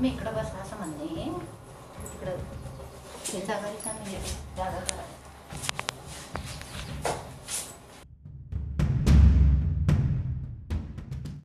मी इकडं बस असं म्हणणे तिकडं हे जागा रिकामी आहे. जागा करा